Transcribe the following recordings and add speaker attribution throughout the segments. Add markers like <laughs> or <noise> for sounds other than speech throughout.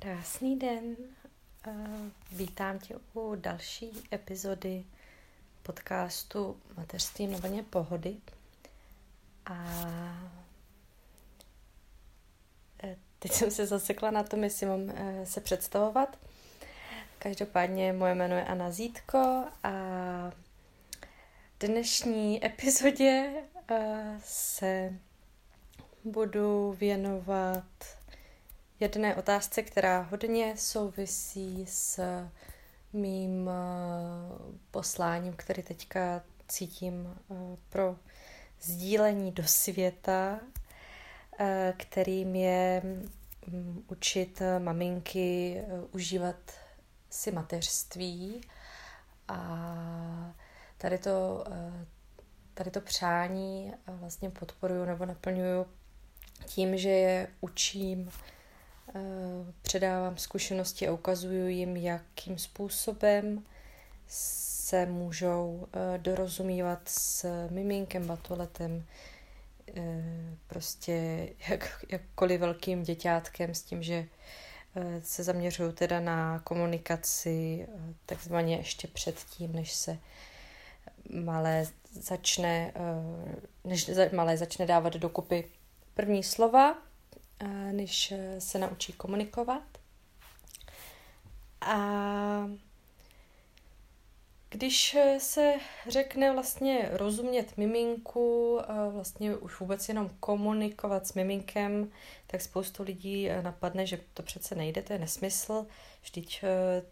Speaker 1: Krásný den. Vítám tě u další epizody podcastu Mateřství na vlně pohody. A e, teď jsem se zasekla na tom, jestli mám e, se představovat. Každopádně moje jméno je Anna Zítko a dnešní epizodě se budu věnovat jedné otázce, která hodně souvisí s mým eh, posláním, který teďka cítím eh, pro sdílení do světa, eh, kterým je mm, učit maminky užívat si mateřství. A tady to, tady to přání vlastně podporuju nebo naplňuju tím, že je učím předávám zkušenosti a ukazuju jim, jakým způsobem se můžou eh, dorozumívat s miminkem, batoletem, eh, prostě jak, jakkoliv velkým děťátkem s tím, že se zaměřují teda na komunikaci takzvaně ještě předtím, než se malé začne, než malé začne dávat dokupy první slova, než eh, se naučí komunikovat. A když eh, se řekne vlastně rozumět miminku, vlastně už vůbec jenom komunikovat s miminkem, tak spoustu lidí eh, napadne, že to přece nejde, to je nesmysl. Vždyť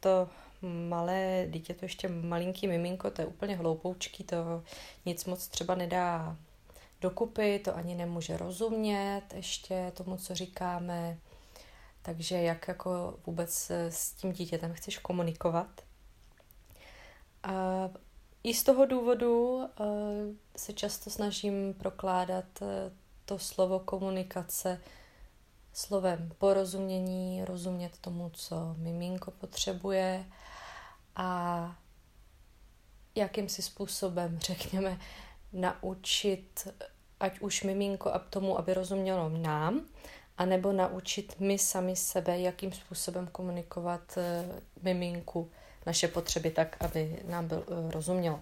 Speaker 1: to malé dítě, to ještě malinký miminko, to je úplně hloupoučký, to nic moc třeba nedá dokupy, to ani nemůže rozumět ještě tomu, co říkáme. Takže jak jako vůbec s tím dítětem chceš komunikovat. A i z toho důvodu eh, se často snažím prokládat eh, to slovo komunikace slovem porozumění, rozumět tomu, co miminko potřebuje a jakým si způsobem, <laughs> řekněme, naučit ať už miminko a tomu, aby rozumělo nám, anebo naučit my sami sebe, jakým způsobem komunikovat uh, miminku naše potřeby tak, aby nám byl, uh, rozumělo.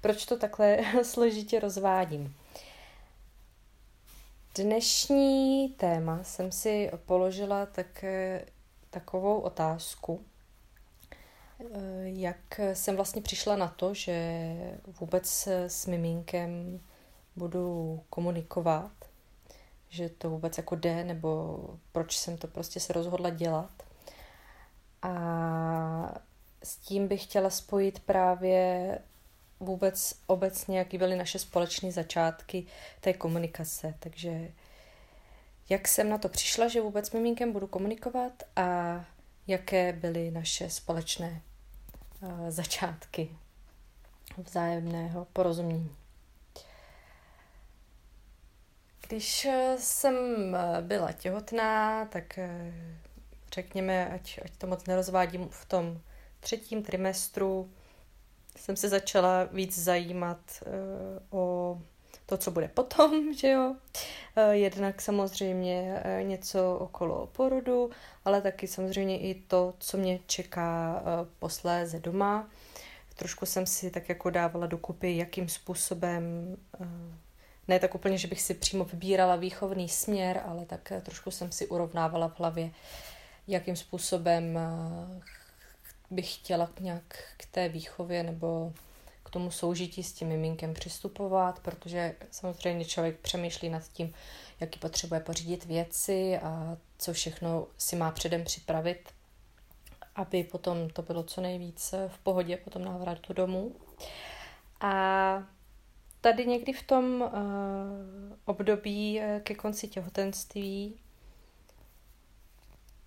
Speaker 1: Proč to takhle <laughs> složitě rozvádím? Dnešní téma jsem si položila tak, takovou otázku, Eh, jak jsem vlastně přišla na to, že vůbec s miminkem budu komunikovat, že to vůbec jako jde, nebo proč jsem to prostě se rozhodla dělat. A s tím bych chtěla spojit právě vůbec obecně, jaký byly naše společné začátky té komunikace. Takže jak jsem na to přišla, že vůbec s miminkem budu komunikovat a jaké byly naše společné začátky vzájemného porozumění. Když eh, jsem eh, byla těhotná, tak řekněme, ať, ať to moc nerozvádím, v tom třetím trimestru jsem se začala víc zajímat o to, co bude potom, <laughs> že jo. Eh, jednak samozřejmě eh, něco okolo porodu, ale taky samozřejmě i to, co mě čeká eh, posléze doma. Trošku jsem si tak jako dávala dokupy, jakým způsobem, ne tak úplně, že bych si přímo vybírala výchovný směr, ale tak trošku jsem si urovnávala v hlavě, jakým způsobem bych chtěla nějak k té výchově nebo tomu soužití s tím miminkem přistupovat, protože samozřejmě člověk přemýšlí nad tím, jaký potřebuje pořídit věci a co všechno si má předem připravit, aby potom to bylo co nejvíc v pohodě po tom návratu domů. A tady někdy v tom uh, období uh, ke konci těhotenství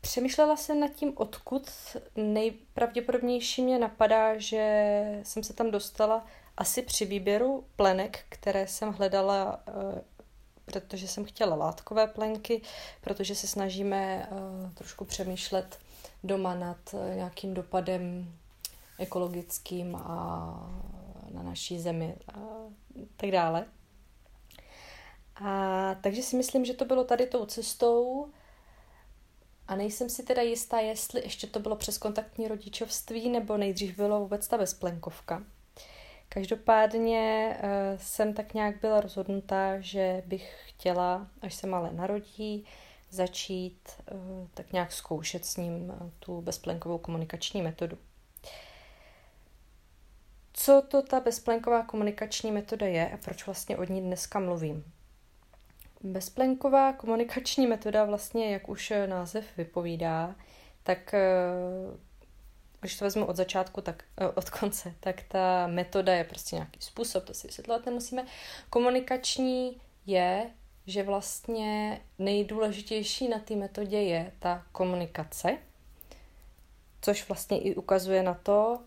Speaker 1: Přemýšlela jsem nad tím, odkud nejpravděpodobnější mě napadá, že jsem se tam dostala asi při výběru plenek, které jsem hledala, eh, protože jsem chtěla látkové plenky, protože se snažíme eh, trošku přemýšlet doma nad eh, nějakým dopadem ekologickým a na naší zemi a tak dále. A takže si myslím, že to bylo tady tou cestou, A nejsem si teda jistá, jestli ještě to bylo přes kontaktní rodičovství, nebo nejdřív bylo vůbec ta bezplenkovka. Každopádně uh, jsem tak nějak byla rozhodnutá, že bych chtěla, až se malé narodí, začít uh, tak nějak zkoušet s ním uh, tu bezplenkovou komunikační metodu. Co to ta bezplenková komunikační metoda je a proč vlastně o ní dneska mluvím? Bezplenková komunikační metoda vlastně, jak už název vypovídá, tak když to vezmu od začátku, tak eh, od konce, tak ta metoda je prostě nějaký způsob, to si vysvětlovat nemusíme. Komunikační je, že vlastně nejdůležitější na té metodě je ta komunikace, což vlastně i ukazuje na to,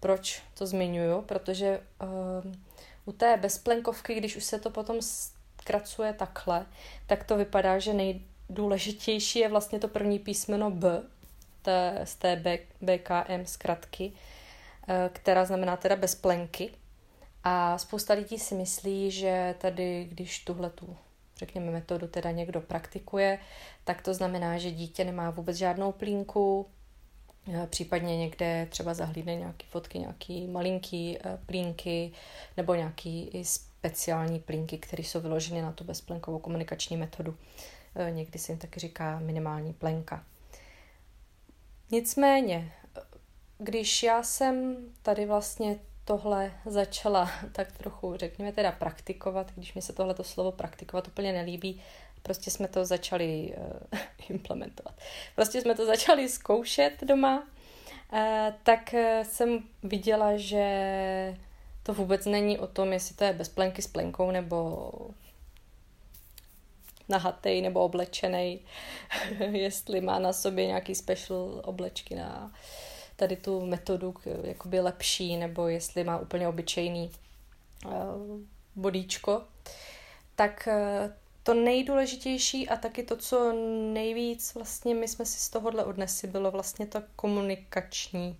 Speaker 1: proč to zmiňuju, protože uh, u té bezplenkovky, když už se to potom zkracuje takhle, tak to vypadá, že nejdůležitější je vlastně to první písmeno B, té, z té BKM zkratky, eh, která znamená teda bez plenky. A spousta lidí si myslí, že tady, když tuhle tu, řekněme, metodu teda někdo praktikuje, tak to znamená, že dítě nemá vůbec žádnou plínku, eh, případně někde třeba zahlídne nějaké fotky, nějaký malinký eh, plínky nebo nějaký speciální plínky, které jsou vyloženy na tu bezplenkovou komunikační metodu. Někdy se jim taky říká minimální plenka. Nicméně, když já jsem tady vlastně tohle začala <laughs> tak trochu, řekněme teda praktikovat, když mi se tohleto slovo praktikovat úplně nelíbí, prostě jsme to začali uh, <laughs> implementovat. Prostě jsme to začali zkoušet doma, tak jsem viděla, že to vůbec není o tom, jestli to je bez plenky s plenkou nebo nahatej nebo oblečený, <laughs> jestli má na sobě nějaký special oblečky na tady tu metodu jakoby lepší, nebo jestli má úplně obyčejný uh, bodíčko, tak uh, to nejdůležitější a taky to, co nejvíc vlastně my jsme si z tohohle odnesli, bylo vlastně ta komunikační.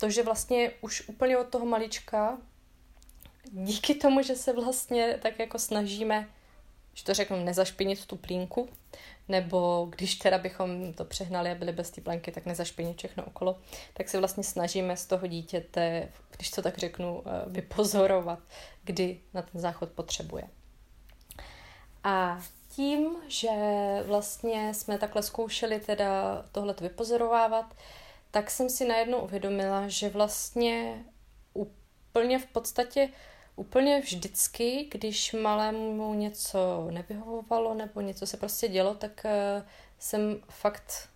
Speaker 1: To, že vlastně už úplně od toho malička, díky tomu, že se vlastně tak jako snažíme že to řeknu, nezašpinit tu plínku, nebo když teda bychom to přehnali a byli bez té plenky, tak nezašpinit všechno okolo, tak se vlastně snažíme z toho dítěte, když to tak řeknu, eh, vypozorovat, kdy na ten záchod potřebuje. A tím, že vlastně jsme takhle zkoušeli teda tohle vypozorovávat, tak jsem si najednou uvědomila, že vlastně úplně v podstatě úplně vždycky, když malému něco nevyhovovalo nebo něco se prostě dělo, tak uh, jsem fakt,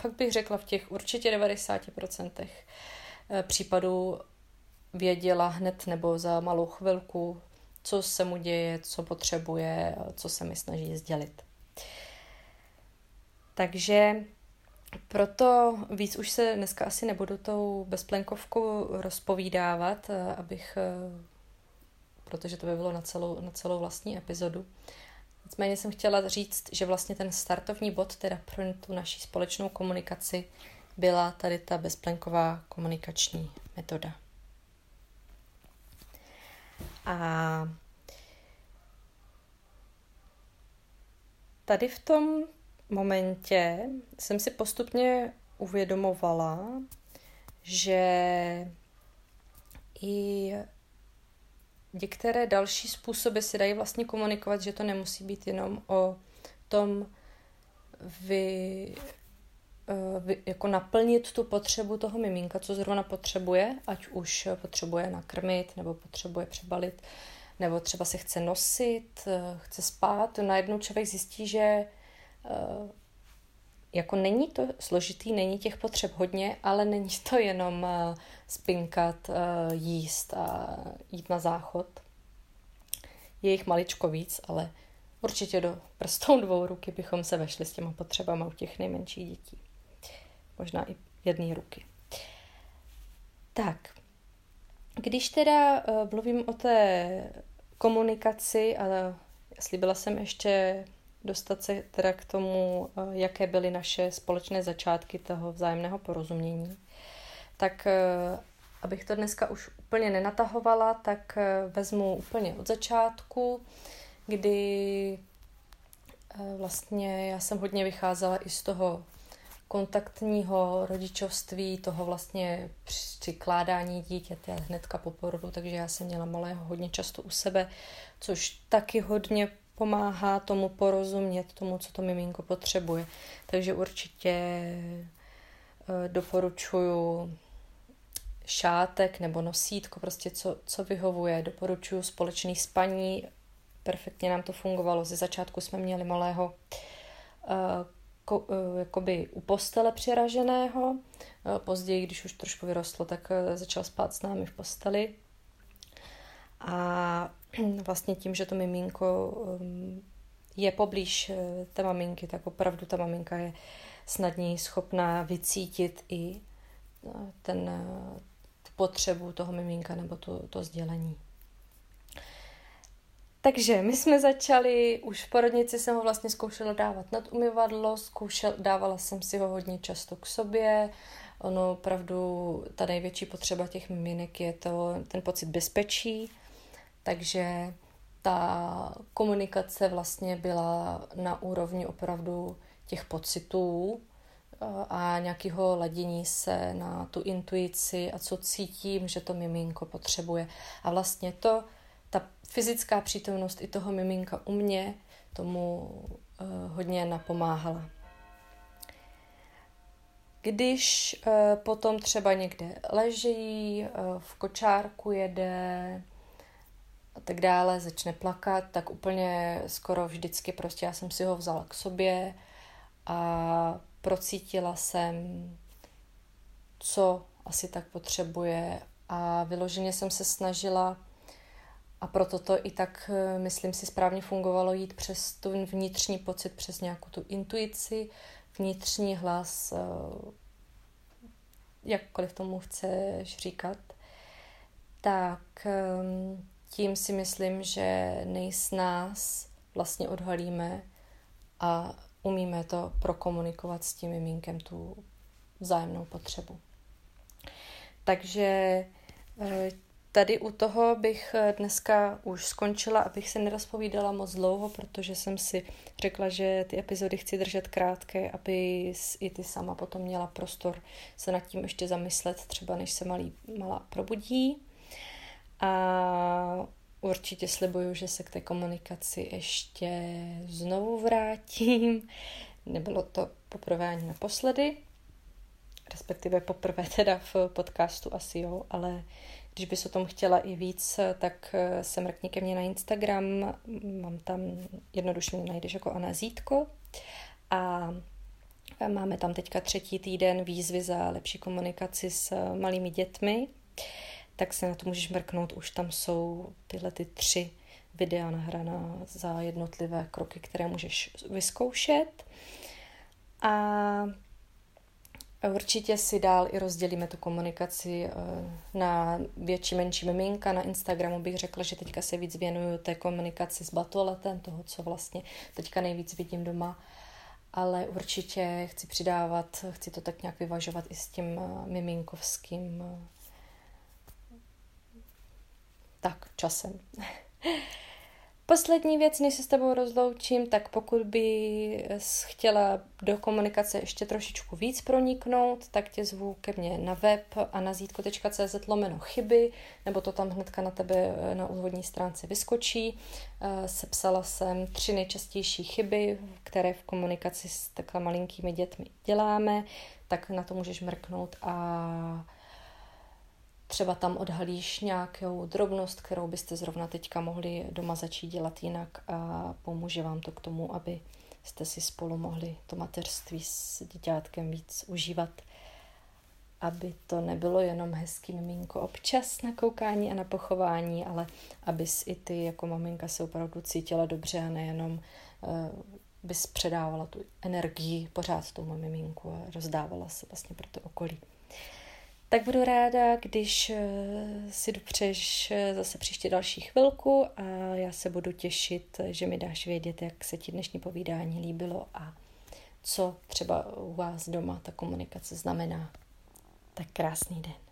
Speaker 1: fakt bych řekla v těch určitě 90% uh, eh, případů věděla hned nebo za malou chvilku, co se mu děje, co potřebuje, co se mi snaží sdělit. Takže proto víc už se dneska asi nebudu tou bezplenkovkou rozpovídávat, eh, abych protože to by bylo na celou, na celou vlastní epizodu. Nicméně jsem chtěla říct, že vlastně ten startovní bod teda pro tu naší společnou komunikaci byla tady ta bezplenková komunikační metoda. A tady v tom momentě jsem si postupně uvědomovala, že i některé další způsoby se dají vlastně komunikovat, že to nemusí být jenom o tom vy, eh, vy, jako naplnit tu potřebu toho miminka, co zrovna potřebuje, ať už potřebuje nakrmit, nebo potřebuje přebalit, nebo třeba se chce nosit, eh, chce spát. Najednou člověk zjistí, že eh, jako není to složitý, není těch potřeb hodně, ale není to jenom uh, spinkat, uh, jíst a jít na záchod. Je jich maličko víc, ale určitě do prstou dvou ruky bychom se vešli s těma potřebama u těch nejmenších dětí. Možná i jedné ruky. Tak, když teda uh, mluvím o té komunikaci a slíbila jsem ještě dostat se teda k tomu, eh, jaké byly naše společné začátky toho vzájemného porozumění. Tak eh, abych to dneska už úplně nenatahovala, tak eh, vezmu úplně od začátku, kdy vlastně já jsem hodně vycházela i z toho kontaktního rodičovství, toho vlastně přikládání dítěte hnedka po porodu, takže já jsem měla malého hodně často u sebe, což taky hodně pomáhá tomu porozumět tomu, co to miminko potřebuje. Takže určitě eh, doporučuju šátek nebo nosítko, prostě co, co vyhovuje. Doporučuju společný spaní, perfektně nám to fungovalo. Ze začátku jsme měli malého ko, uh, jakoby u postele přiraženého. Později, když už trošku vyrostlo, tak začal spát s námi v posteli. A <clears throat> vlastně tím, že to miminko um, je poblíž té maminky, tak opravdu ta maminka je snadněji schopná vycítit i ten, potřebu toho miminka nebo to, to sdělení. Takže my jsme začali, už v porodnici jsem ho vlastně zkoušela dávat nad umyvadlo, zkoušel, dávala jsem si ho hodně často k sobě. Ono opravdu, ta největší potřeba těch miminek je to, ten pocit bezpečí, takže ta komunikace vlastně byla na úrovni opravdu těch pocitů, a nějakého ladění se na tu intuici a co cítím, že to miminko potřebuje. A vlastně to, ta fyzická přítomnost i toho miminka u mě tomu uh, hodně napomáhala. Když uh, potom třeba někde leží, v kočárku jede a tak dále, začne plakat, tak úplně skoro vždycky prostě já jsem si ho vzala k sobě a procítila jsem, co asi tak potřebuje. A vyloženě jsem se snažila a proto to i tak, myslím si, správně fungovalo jít přes tu vnitřní pocit, přes nějakou tu intuici, vnitřní hlas, eh, jakkoliv tomu chceš říkat, tak ehm, tím si myslím, že nejs nás vlastně odhalíme a umíme to prokomunikovat s tím miminkem, tu vzájemnou potřebu. Takže eh, tady u toho bych eh, dneska už skončila, abych se nerozpovídala moc dlouho, protože jsem si řekla, že ty epizody chci držet krátké, aby i ty sama potom měla prostor se nad tím ještě zamyslet, třeba než se malý, malá probudí. A Určitě slibuju, že se k té komunikaci ještě znovu vrátím. Nebylo to poprvé ani naposledy, respektive poprvé teda v podcastu asi jo, ale když bys o tom chtěla i víc, tak se mrkni ke mně na Instagram, mám tam jednoduše najdeš jako Anna Zítko. A máme tam teďka třetí týden výzvy za lepší komunikaci s malými dětmi tak se na to můžeš mrknout. Už tam jsou tyhle ty tři videa nahraná za jednotlivé kroky, které můžeš vyzkoušet. A Určitě si dál i rozdělíme tu komunikaci eh, na větší, menší miminka. Na Instagramu bych řekla, že teďka se víc věnuju té komunikaci s batoletem, toho, co vlastně teďka nejvíc vidím doma. Ale určitě chci přidávat, chci to tak nějak vyvažovat i s tím eh, miminkovským eh, tak časem. Poslední věc, než se s tebou rozloučím, tak pokud by chtěla do komunikace ještě trošičku víc proniknout, tak tě zvu ke mně na web a na zítko.cz lomeno chyby, nebo to tam hnedka na tebe eh, na úvodní stránce vyskočí. Eh, sepsala jsem tři nejčastější chyby, které v komunikaci s takhle malinkými dětmi děláme, tak na to můžeš mrknout a třeba tam odhalíš nějakou drobnost, kterou byste zrovna teďka mohli doma začít dělat jinak a pomůže vám to k tomu, aby jste si spolu mohli to mateřství s děťátkem víc užívat. Aby to nebylo jenom hezký miminko občas na koukání a na pochování, ale abys i ty jako maminka se opravdu cítila dobře a nejenom uh, bys předávala tu energii pořád tomu miminku a rozdávala se vlastně pro to okolí tak budu ráda, když eh, si dopřeš eh, zase příště další chvilku a já se budu těšit, že mi dáš vědět, jak se ti dnešní povídání líbilo a co třeba u vás doma ta komunikace znamená. Tak krásný den.